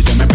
Yeah.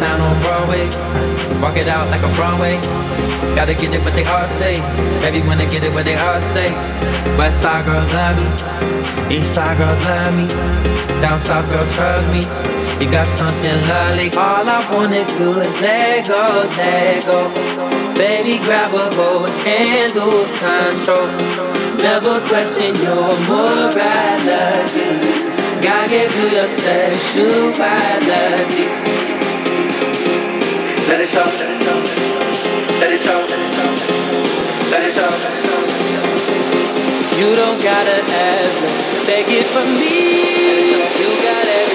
Wrong Broadway. Walk it out like a Broadway. Gotta get it what they all say. Everyone to get it what they all say. West side girls love me. East side girls love me. Down south girls trust me. You got something lovely. All I wanna do is let go, let go. Baby, grab a hold and lose control. Never question your morality. God gave you your sexuality. You don't gotta ask, take it from me. You got everything